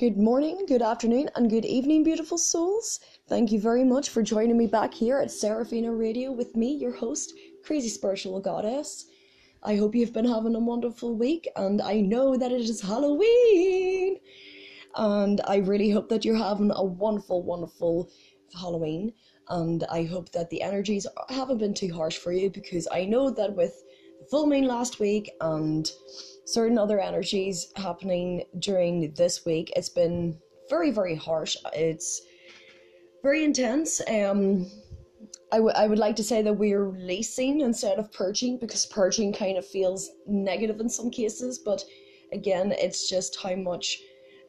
Good morning, good afternoon, and good evening, beautiful souls. Thank you very much for joining me back here at Seraphina Radio with me, your host, Crazy Spiritual Goddess. I hope you've been having a wonderful week, and I know that it is Halloween. And I really hope that you're having a wonderful, wonderful Halloween. And I hope that the energies haven't been too harsh for you because I know that with the full moon last week and certain other energies happening during this week. It's been very, very harsh. It's very intense. Um, I, w- I would like to say that we're releasing instead of purging because purging kind of feels negative in some cases, but again, it's just how much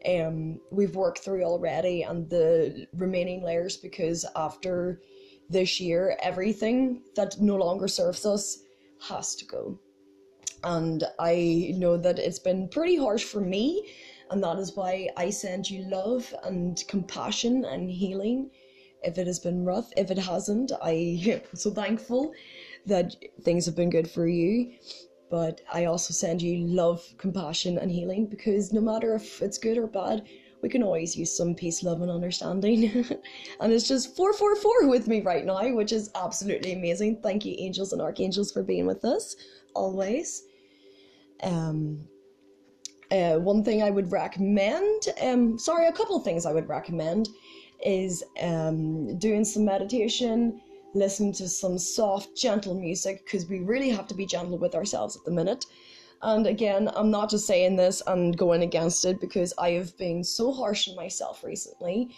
um, we've worked through already and the remaining layers because after this year, everything that no longer serves us has to go and I know that it's been pretty harsh for me, and that is why I send you love and compassion and healing. If it has been rough, if it hasn't, I am so thankful that things have been good for you. But I also send you love, compassion, and healing because no matter if it's good or bad, we can always use some peace, love, and understanding. and it's just 444 with me right now, which is absolutely amazing. Thank you, angels and archangels, for being with us always. Um, uh, one thing I would recommend, um, sorry, a couple things I would recommend is um, doing some meditation, listening to some soft, gentle music, because we really have to be gentle with ourselves at the minute. And again, I'm not just saying this and going against it because I have been so harsh on myself recently.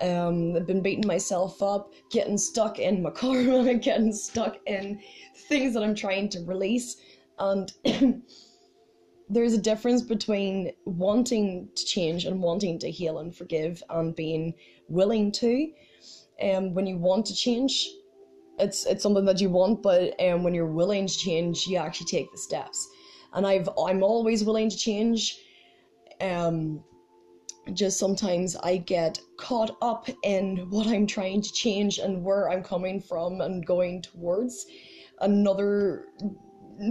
Um, I've been beating myself up, getting stuck in my karma, getting stuck in things that I'm trying to release. And there's a difference between wanting to change and wanting to heal and forgive and being willing to. And um, when you want to change, it's it's something that you want, but um, when you're willing to change, you actually take the steps. And I've I'm always willing to change. Um, just sometimes I get caught up in what I'm trying to change and where I'm coming from and going towards another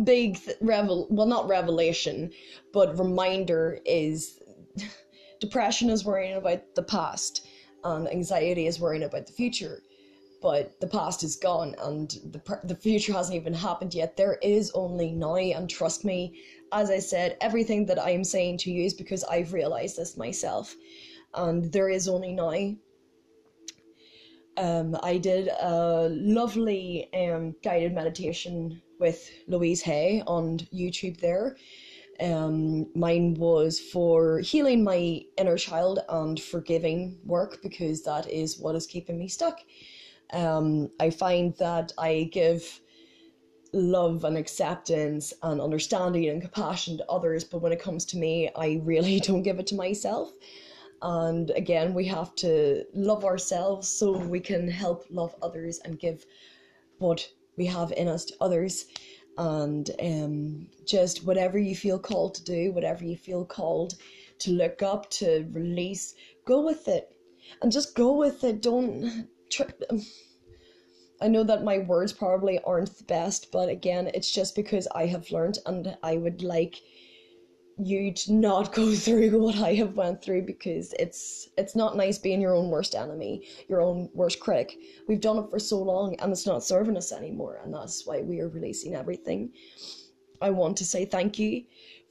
big revel well not revelation but reminder is depression is worrying about the past and anxiety is worrying about the future. But the past is gone and the, the future hasn't even happened yet. There is only now and trust me as i said everything that i am saying to you is because i've realized this myself and there is only now. Um, I did a lovely um, guided meditation with Louise Hay on YouTube there. Um, mine was for healing my inner child and forgiving work because that is what is keeping me stuck. Um, I find that I give love and acceptance and understanding and compassion to others, but when it comes to me, I really don't give it to myself. And again, we have to love ourselves so we can help love others and give what we have in us to others and um, just whatever you feel called to do, whatever you feel called to look up, to release, go with it. And just go with it. Don't. Try, I know that my words probably aren't the best, but again, it's just because I have learned and I would like you to not go through what I have went through because it's it's not nice being your own worst enemy, your own worst critic. We've done it for so long and it's not serving us anymore and that's why we are releasing everything. I want to say thank you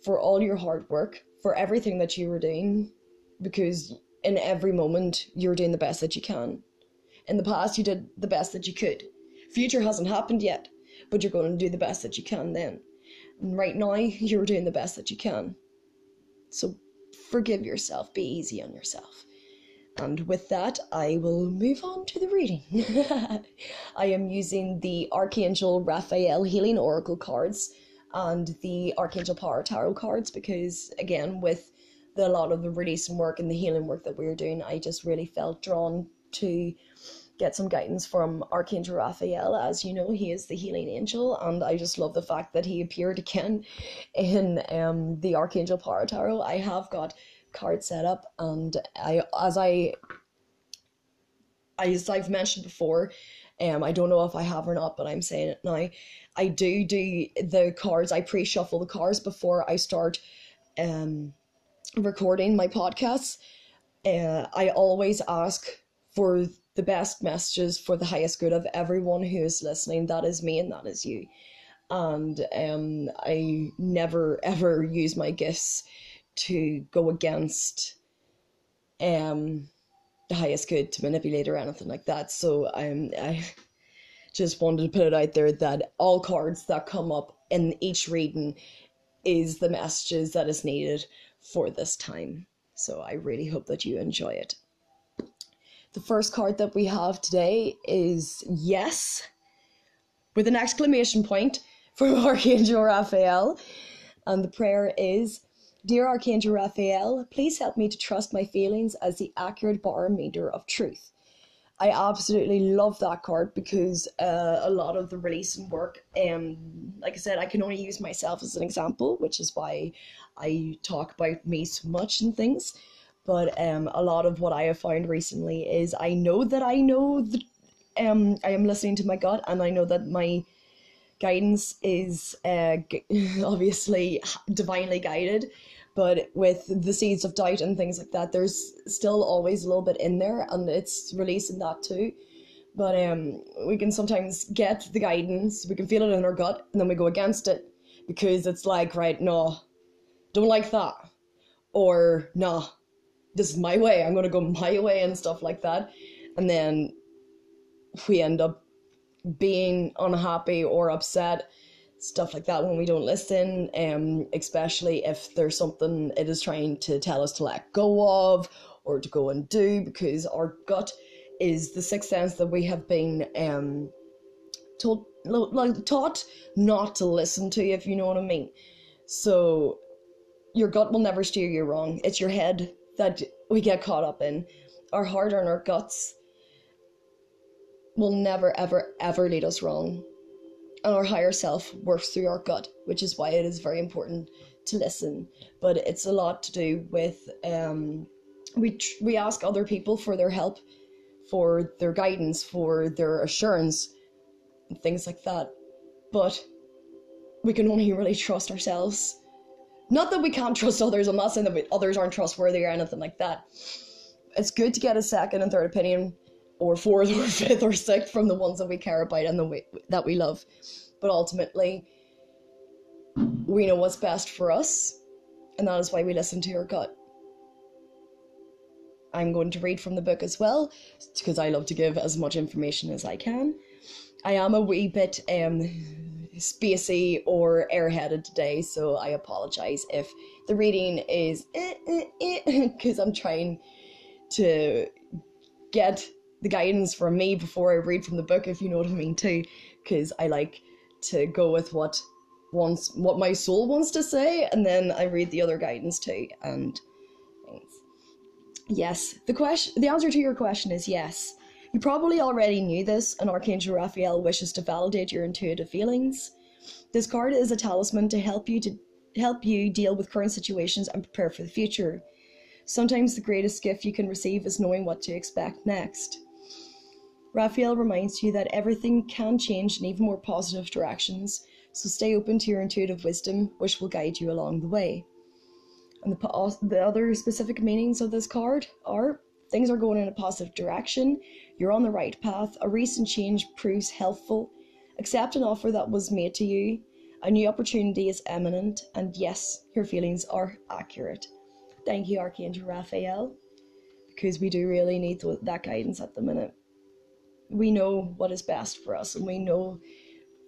for all your hard work, for everything that you were doing because in every moment you're doing the best that you can. In the past you did the best that you could. Future hasn't happened yet, but you're going to do the best that you can then. Right now, you're doing the best that you can. So forgive yourself, be easy on yourself. And with that, I will move on to the reading. I am using the Archangel Raphael Healing Oracle cards and the Archangel Power Tarot cards because, again, with the, a lot of the releasing work and the healing work that we are doing, I just really felt drawn to get some guidance from Archangel Raphael. As you know, he is the healing angel, and I just love the fact that he appeared again in um, the Archangel Power Tarot. I have got cards set up, and I, as I, as I've mentioned before, um, I don't know if I have or not, but I'm saying it now. I do do the cards. I pre-shuffle the cards before I start, um, recording my podcasts, uh, I always ask for the best messages for the highest good of everyone who is listening. That is me and that is you. And um, I never ever use my gifts to go against um, the highest good to manipulate or anything like that. So um, I just wanted to put it out there that all cards that come up in each reading is the messages that is needed for this time. So I really hope that you enjoy it. The first card that we have today is Yes, with an exclamation point from Archangel Raphael. And the prayer is Dear Archangel Raphael, please help me to trust my feelings as the accurate barometer of truth. I absolutely love that card because uh, a lot of the releasing work, um, like I said, I can only use myself as an example, which is why I talk about me so much and things. But um, a lot of what I have found recently is I know that I know that um, I am listening to my gut, and I know that my guidance is uh, obviously divinely guided but with the seeds of doubt and things like that there's still always a little bit in there and it's releasing that too. But um we can sometimes get the guidance we can feel it in our gut and then we go against it because it's like right no don't like that or nah this is my way i'm gonna go my way and stuff like that and then we end up being unhappy or upset stuff like that when we don't listen, um, especially if there's something it is trying to tell us to let go of or to go and do, because our gut is the sixth sense that we have been um, told, like, taught not to listen to, if you know what I mean. So your gut will never steer you wrong. It's your head that we get caught up in. Our heart and our guts will never, ever, ever lead us wrong and our higher self works through our gut, which is why it is very important to listen. But it's a lot to do with um, we tr- we ask other people for their help, for their guidance, for their assurance, and things like that. But we can only really trust ourselves. Not that we can't trust others. I'm not saying that we, others aren't trustworthy or anything like that. It's good to get a second and third opinion or fourth or fifth or sixth from the ones that we care about and the way, that we love. But ultimately, we know what's best for us, and that is why we listen to our gut. I'm going to read from the book as well, because I love to give as much information as I can. I am a wee bit um, spacey or airheaded today, so I apologize if the reading is eh, eh, eh, because I'm trying to get the guidance from me before I read from the book, if you know what I mean, too, because I like to go with what wants what my soul wants to say, and then I read the other guidance too. And. Yes, the question, the answer to your question is yes. You probably already knew this, and Archangel Raphael wishes to validate your intuitive feelings. This card is a talisman to help you to help you deal with current situations and prepare for the future. Sometimes the greatest gift you can receive is knowing what to expect next. Raphael reminds you that everything can change in even more positive directions, so stay open to your intuitive wisdom, which will guide you along the way. And the, the other specific meanings of this card are things are going in a positive direction, you're on the right path, a recent change proves helpful, accept an offer that was made to you, a new opportunity is imminent, and yes, your feelings are accurate. Thank you, Archangel Raphael, because we do really need that guidance at the minute we know what is best for us and we know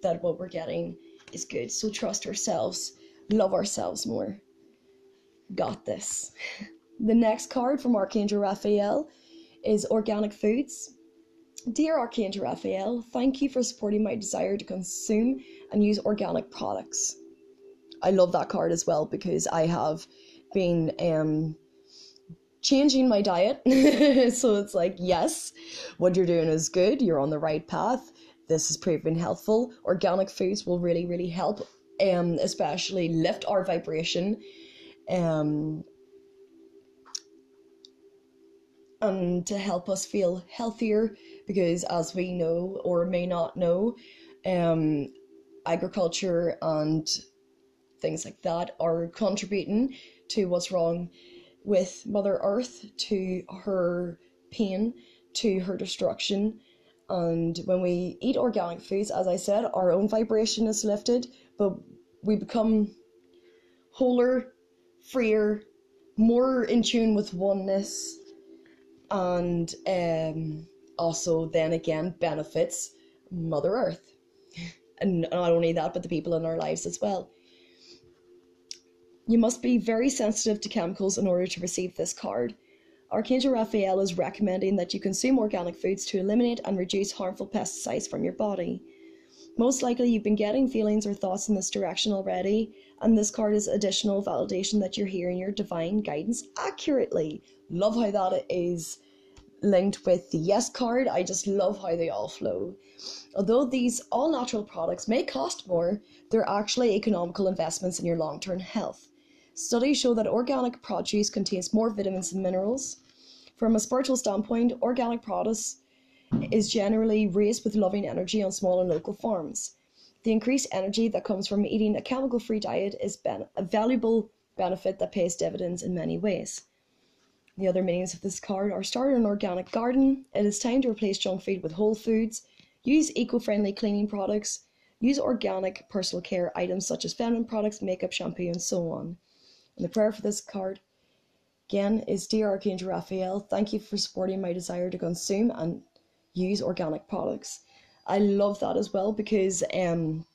that what we're getting is good. So trust ourselves, love ourselves more. Got this. The next card from Archangel Raphael is Organic Foods. Dear Archangel Raphael, thank you for supporting my desire to consume and use organic products. I love that card as well because I have been um, changing my diet. so it's like, yes, what you're doing is good. You're on the right path. This is proven helpful. Organic foods will really, really help, um, especially lift our vibration. Um, and to help us feel healthier because as we know or may not know um, agriculture and things like that are contributing to what's wrong with Mother Earth to her pain, to her destruction. And when we eat organic foods, as I said, our own vibration is lifted, but we become wholer, freer, more in tune with oneness, and um, also then again benefits Mother Earth. And not only that, but the people in our lives as well. You must be very sensitive to chemicals in order to receive this card. Archangel Raphael is recommending that you consume organic foods to eliminate and reduce harmful pesticides from your body. Most likely, you've been getting feelings or thoughts in this direction already, and this card is additional validation that you're hearing your divine guidance accurately. Love how that is linked with the yes card. I just love how they all flow. Although these all natural products may cost more, they're actually economical investments in your long term health. Studies show that organic produce contains more vitamins and minerals. From a spiritual standpoint, organic produce is generally raised with loving energy on small and local farms. The increased energy that comes from eating a chemical free diet is ben- a valuable benefit that pays dividends in many ways. The other meanings of this card are start an organic garden, it is time to replace junk food with whole foods, use eco friendly cleaning products, use organic personal care items such as feminine products, makeup, shampoo, and so on. And the prayer for this card again is Dear Archangel Raphael, thank you for supporting my desire to consume and use organic products. I love that as well because um,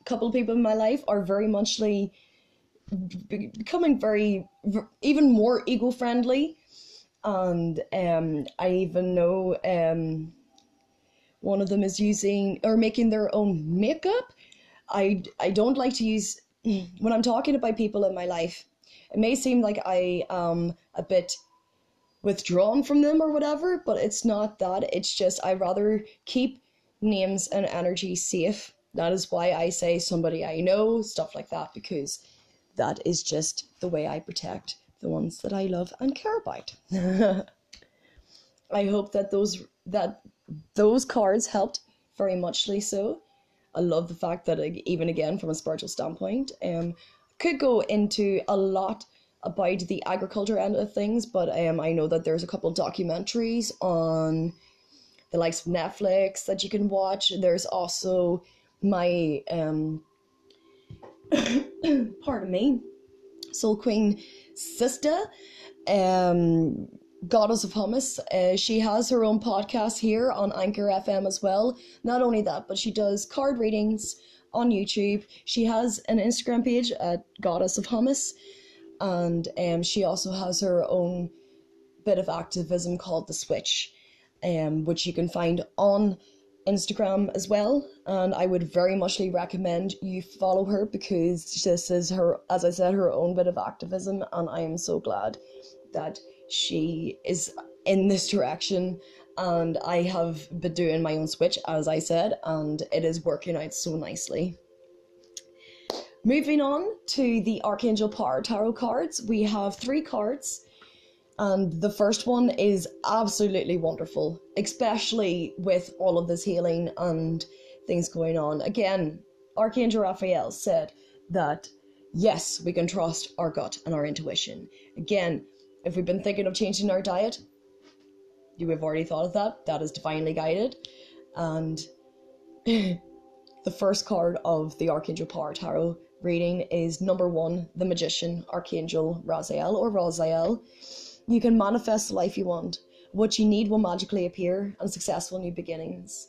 a couple of people in my life are very muchly becoming very even more ego friendly and um i even know um one of them is using or making their own makeup. I i don't like to use when i'm talking about people in my life it may seem like i am a bit withdrawn from them or whatever but it's not that. It's just i rather keep names and energy safe. That is why i say somebody i know stuff like that because that is just the way I protect the ones that I love and care about. I hope that those that those cards helped very muchly so. I love the fact that even again from a spiritual standpoint, um, could go into a lot about the agriculture end of things, but um, I know that there's a couple documentaries on the likes of Netflix that you can watch. There's also my um pardon me, Soul Queen sister, um, Goddess of Hummus. Uh, she has her own podcast here on Anchor FM as well. Not only that, but she does card readings on YouTube. She has an Instagram page at Goddess of Hummus, and um, she also has her own bit of activism called The Switch, um, which you can find on Instagram as well, and I would very muchly recommend you follow her because this is her, as I said, her own bit of activism, and I am so glad that she is in this direction. And I have been doing my own switch, as I said, and it is working out so nicely. Moving on to the Archangel Power Tarot cards, we have three cards and the first one is absolutely wonderful, especially with all of this healing and things going on. Again, Archangel Raphael said that yes, we can trust our gut and our intuition. Again, if we've been thinking of changing our diet, you have already thought of that. That is divinely guided. And the first card of the Archangel Power Tarot reading is number one, the Magician, Archangel Raziel or Raziel. You can manifest the life you want. What you need will magically appear, and successful new beginnings.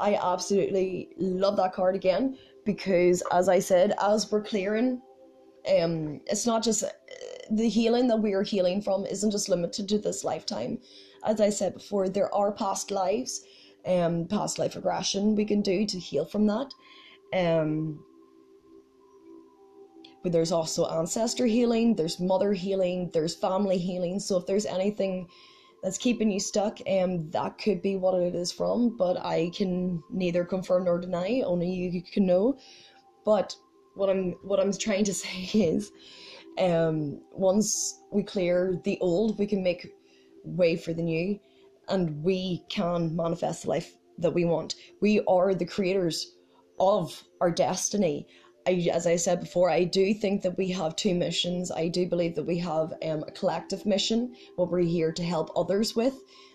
I absolutely love that card again because, as I said, as we're clearing, um, it's not just uh, the healing that we are healing from isn't just limited to this lifetime. As I said before, there are past lives, um, past life regression we can do to heal from that. Um, but there's also ancestor healing, there's mother healing, there's family healing. So if there's anything that's keeping you stuck, um, that could be what it is from. But I can neither confirm nor deny. Only you can know. But what I'm what I'm trying to say is, um, once we clear the old, we can make way for the new, and we can manifest the life that we want. We are the creators of our destiny I, as I said before, I do think that we have two missions. I do believe that we have um, a collective mission, what we're here to help others with.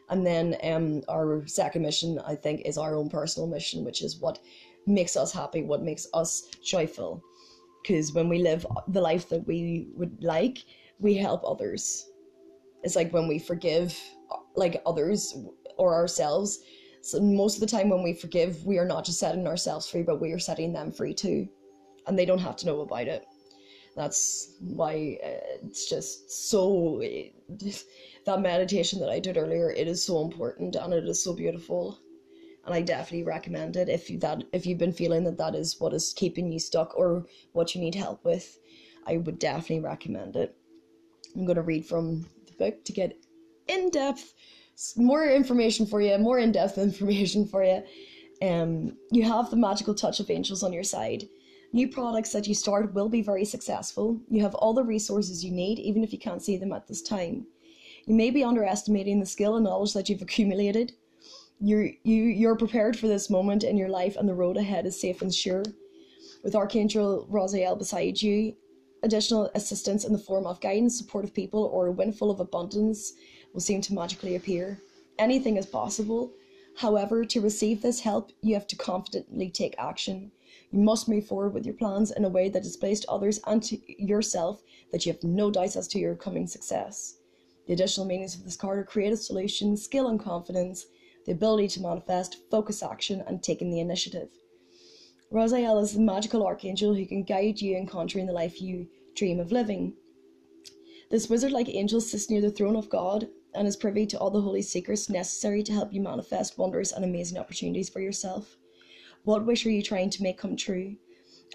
And then um, our second mission, I think, is our own personal mission, which is what makes us happy, what makes us joyful. Because when we live the life that we would like, we help others. It's like when we forgive, like others or ourselves. So most of the time, when we forgive, we are not just setting ourselves free, but we are setting them free too and they don't have to know about it. That's why uh, it's just so that meditation that I did earlier. It is so important and it is so beautiful, and I definitely recommend it if you that if you've been feeling that that is what is keeping you stuck or what you need help with. I would definitely recommend it. I'm going to read from the book to get in depth, more information for you, more in depth information for you. Um, you have the magical touch of angels on your side. New products that you start will be very successful. You have all the resources you need, even if you can't see them at this time. You may be underestimating the skill and knowledge that you've accumulated. You're, you, you're prepared for this moment in your life, and the road ahead is safe and sure. With Archangel Raziel beside you, additional assistance in the form of guidance, support of people, or a windfall of abundance will seem to magically appear. Anything is possible. However, to receive this help, you have to confidently take action. You must move forward with your plans in a way that displays to others and to yourself that you have no doubts as to your coming success. The additional meanings of this card are creative solution, skill and confidence, the ability to manifest, focus action, and taking the initiative. Raziel is the magical archangel who can guide you in conjuring the life you dream of living. This wizard like angel sits near the throne of God and is privy to all the holy secrets necessary to help you manifest wonders and amazing opportunities for yourself. What wish are you trying to make come true?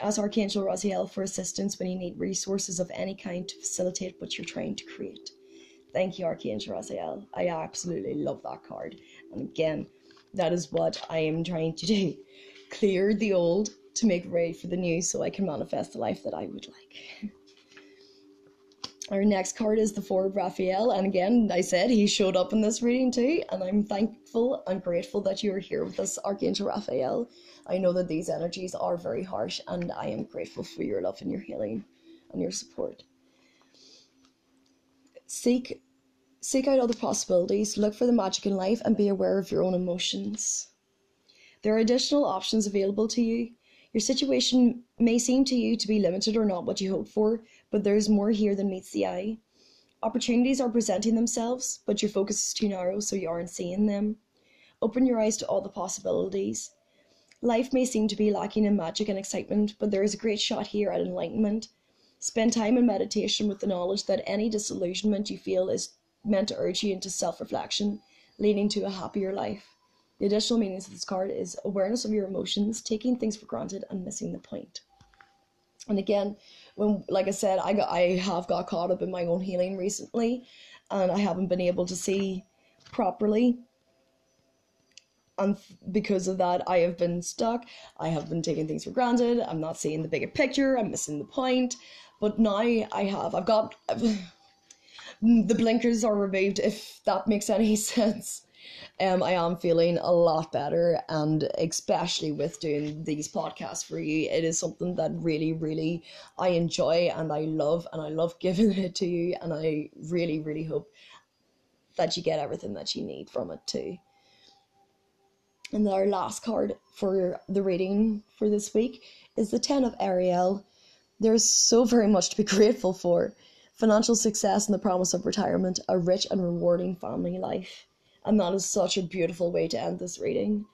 Ask Archangel Raziel for assistance when you need resources of any kind to facilitate what you're trying to create. Thank you, Archangel Raziel. I absolutely love that card. And again, that is what I am trying to do. Clear the old to make way for the new so I can manifest the life that I would like. Our next card is the Four of Raphael, and again, I said he showed up in this reading too, and I'm thankful and grateful that you are here with us, Archangel Raphael. I know that these energies are very harsh, and I am grateful for your love and your healing and your support. Seek seek out other possibilities, look for the magic in life, and be aware of your own emotions. There are additional options available to you. Your situation may seem to you to be limited or not what you hoped for, but there's more here than meets the eye. Opportunities are presenting themselves, but your focus is too narrow, so you aren't seeing them. Open your eyes to all the possibilities. Life may seem to be lacking in magic and excitement, but there is a great shot here at enlightenment. Spend time in meditation with the knowledge that any disillusionment you feel is meant to urge you into self reflection, leading to a happier life. The additional meanings of this card is awareness of your emotions, taking things for granted, and missing the point. And again, when like I said, I got I have got caught up in my own healing recently, and I haven't been able to see properly and because of that i have been stuck. I have been taking things for granted. I'm not seeing the bigger picture. I'm missing the point. But now i have. I've got the blinkers are removed if that makes any sense. Um, I am feeling a lot better, and especially with doing these podcasts for you, it is something that really, really I enjoy and I love, and I love giving it to you, and I really, really hope that you get everything that you need from it too. And our last card for the reading for this week is the Ten of Ariel. There's so very much to be grateful for financial success and the promise of retirement, a rich and rewarding family life. And that is such a beautiful way to end this reading.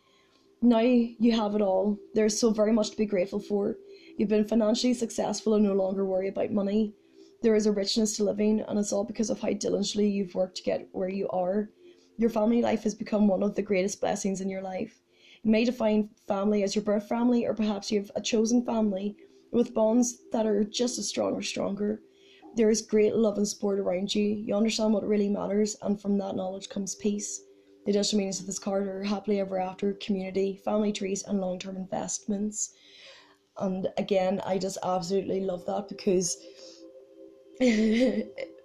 Now you have it all. There's so very much to be grateful for. You've been financially successful and no longer worry about money. There is a richness to living, and it's all because of how diligently you've worked to get where you are. Your family life has become one of the greatest blessings in your life. You may define family as your birth family, or perhaps you have a chosen family with bonds that are just as strong or stronger. There is great love and support around you. You understand what really matters, and from that knowledge comes peace. The additional meanings of this card are happily ever after, community, family trees, and long term investments. And again, I just absolutely love that because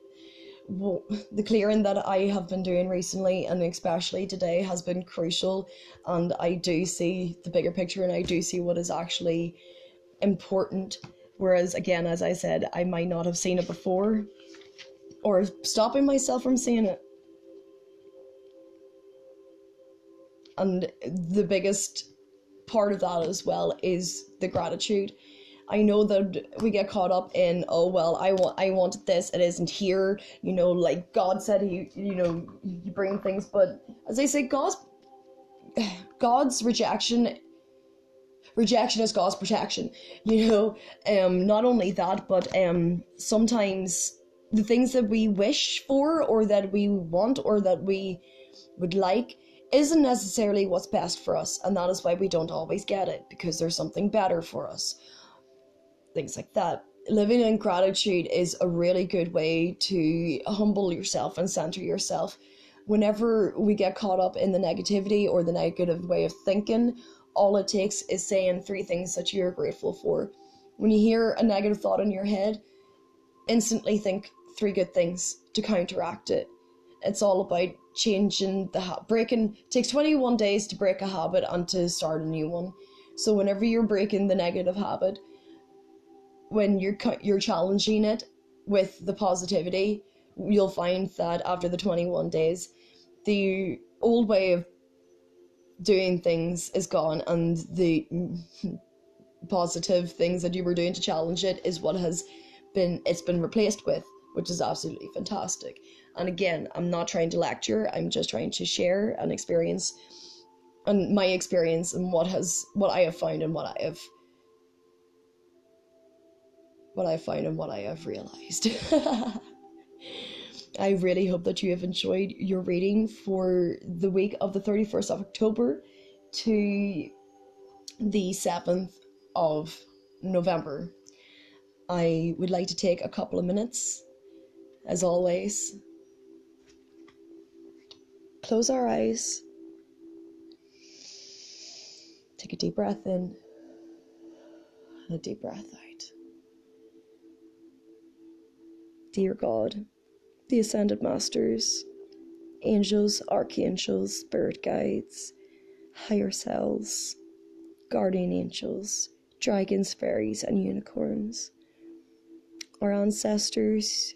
the clearing that I have been doing recently and especially today has been crucial and I do see the bigger picture and I do see what is actually important. Whereas, again, as I said, I might not have seen it before or stopping myself from seeing it. And the biggest part of that as well is the gratitude. I know that we get caught up in oh well I want I wanted this. It isn't here. You know like God said he you know you bring things. But as I say God's God's rejection rejection is God's protection you know? Um not only that but um sometimes the things that we wish for or that we want or that we would like isn't necessarily what's best for us. And that is why we don't always get it because there's something better for us things like that. Living in gratitude is a really good way to humble yourself and center yourself. Whenever we get caught up in the negativity or the negative way of thinking all it takes is saying three things that you're grateful for. When you hear a negative thought in your head instantly think three good things to counteract it. It's all about changing the habit. breaking takes 21 days to break a habit and to start a new one. So whenever you're breaking the negative habit when you're you're challenging it with the positivity you'll find that after the 21 days the old way of doing things is gone and the positive things that you were doing to challenge it is what has been it's been replaced with which is absolutely fantastic. And again, I'm not trying to lecture, I'm just trying to share an experience and my experience and what has what I have found and what I have what I found and what I have realized. I really hope that you have enjoyed your reading for the week of the 31st of October to the 7th of November. I would like to take a couple of minutes, as always, close our eyes, take a deep breath in and a deep breath out. Dear God, the Ascended Masters, angels, archangels, spirit guides, higher selves, guardian angels, dragons, fairies, and unicorns, our ancestors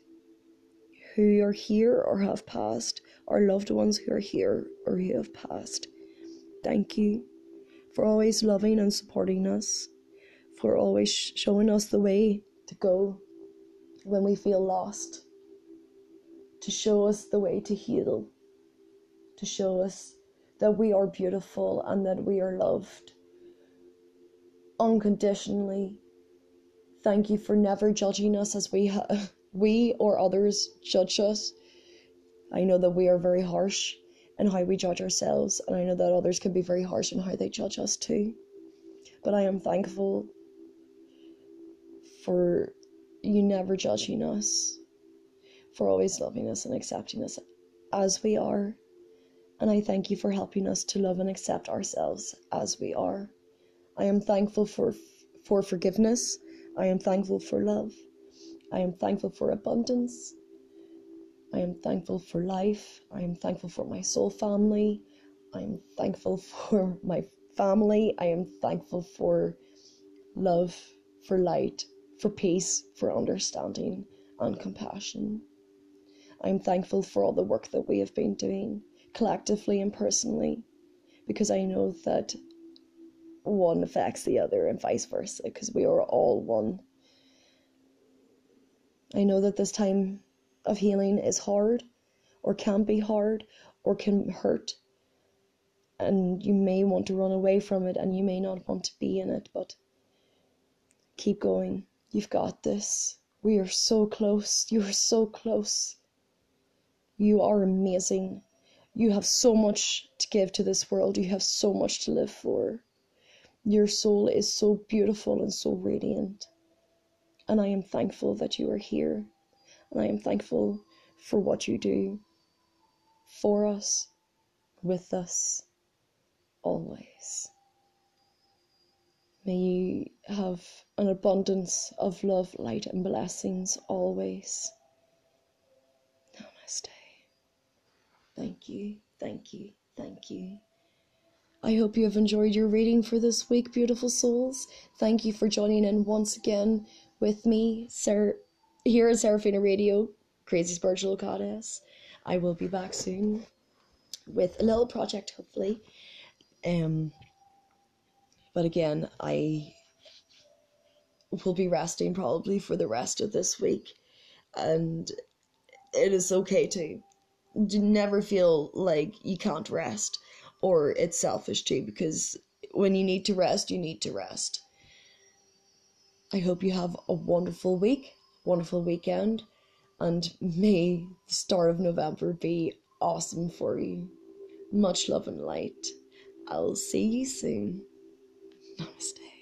who are here or have passed, our loved ones who are here or who have passed. Thank you for always loving and supporting us, for always showing us the way to go when we feel lost, to show us the way to heal, to show us that we are beautiful and that we are loved unconditionally. Thank you for never judging us as we ha- we or others judge us I know that we are very harsh in how we judge ourselves, and I know that others can be very harsh in how they judge us too. But I am thankful for you never judging us, for always loving us and accepting us as we are. And I thank you for helping us to love and accept ourselves as we are. I am thankful for for forgiveness. I am thankful for love. I am thankful for abundance. I am thankful for life. I am thankful for my soul family. I am thankful for my family. I am thankful for love, for light, for peace, for understanding and compassion. I am thankful for all the work that we have been doing collectively and personally because I know that one affects the other and vice versa because we are all one. I know that this time of healing is hard or can be hard or can hurt and you may want to run away from it and you may not want to be in it but keep going you've got this. We are so close. You are so close. You are amazing. You have so much to give to this world. You have so much to live for. Your soul is so beautiful and so radiant. And i am thankful that you are here. And I am thankful for what you do for us, with us, always. May you have an abundance of love, light, and blessings always. Namaste. Thank you, thank you, thank you. I hope you have enjoyed your reading for this week, beautiful souls. Thank you for joining in once again with me, Sir, here at Seraphina Radio, Crazy Spiritual Goddess. I will be back soon with a little project, hopefully. Um, but again, I will be resting probably for the rest of this week, and it is okay to, never feel like you can't rest or it's selfish too because when you need to rest, you need to rest. I hope you have a wonderful week, wonderful weekend, and may the start of November be awesome for you. Much love and light. I'll see you soon. Namaste.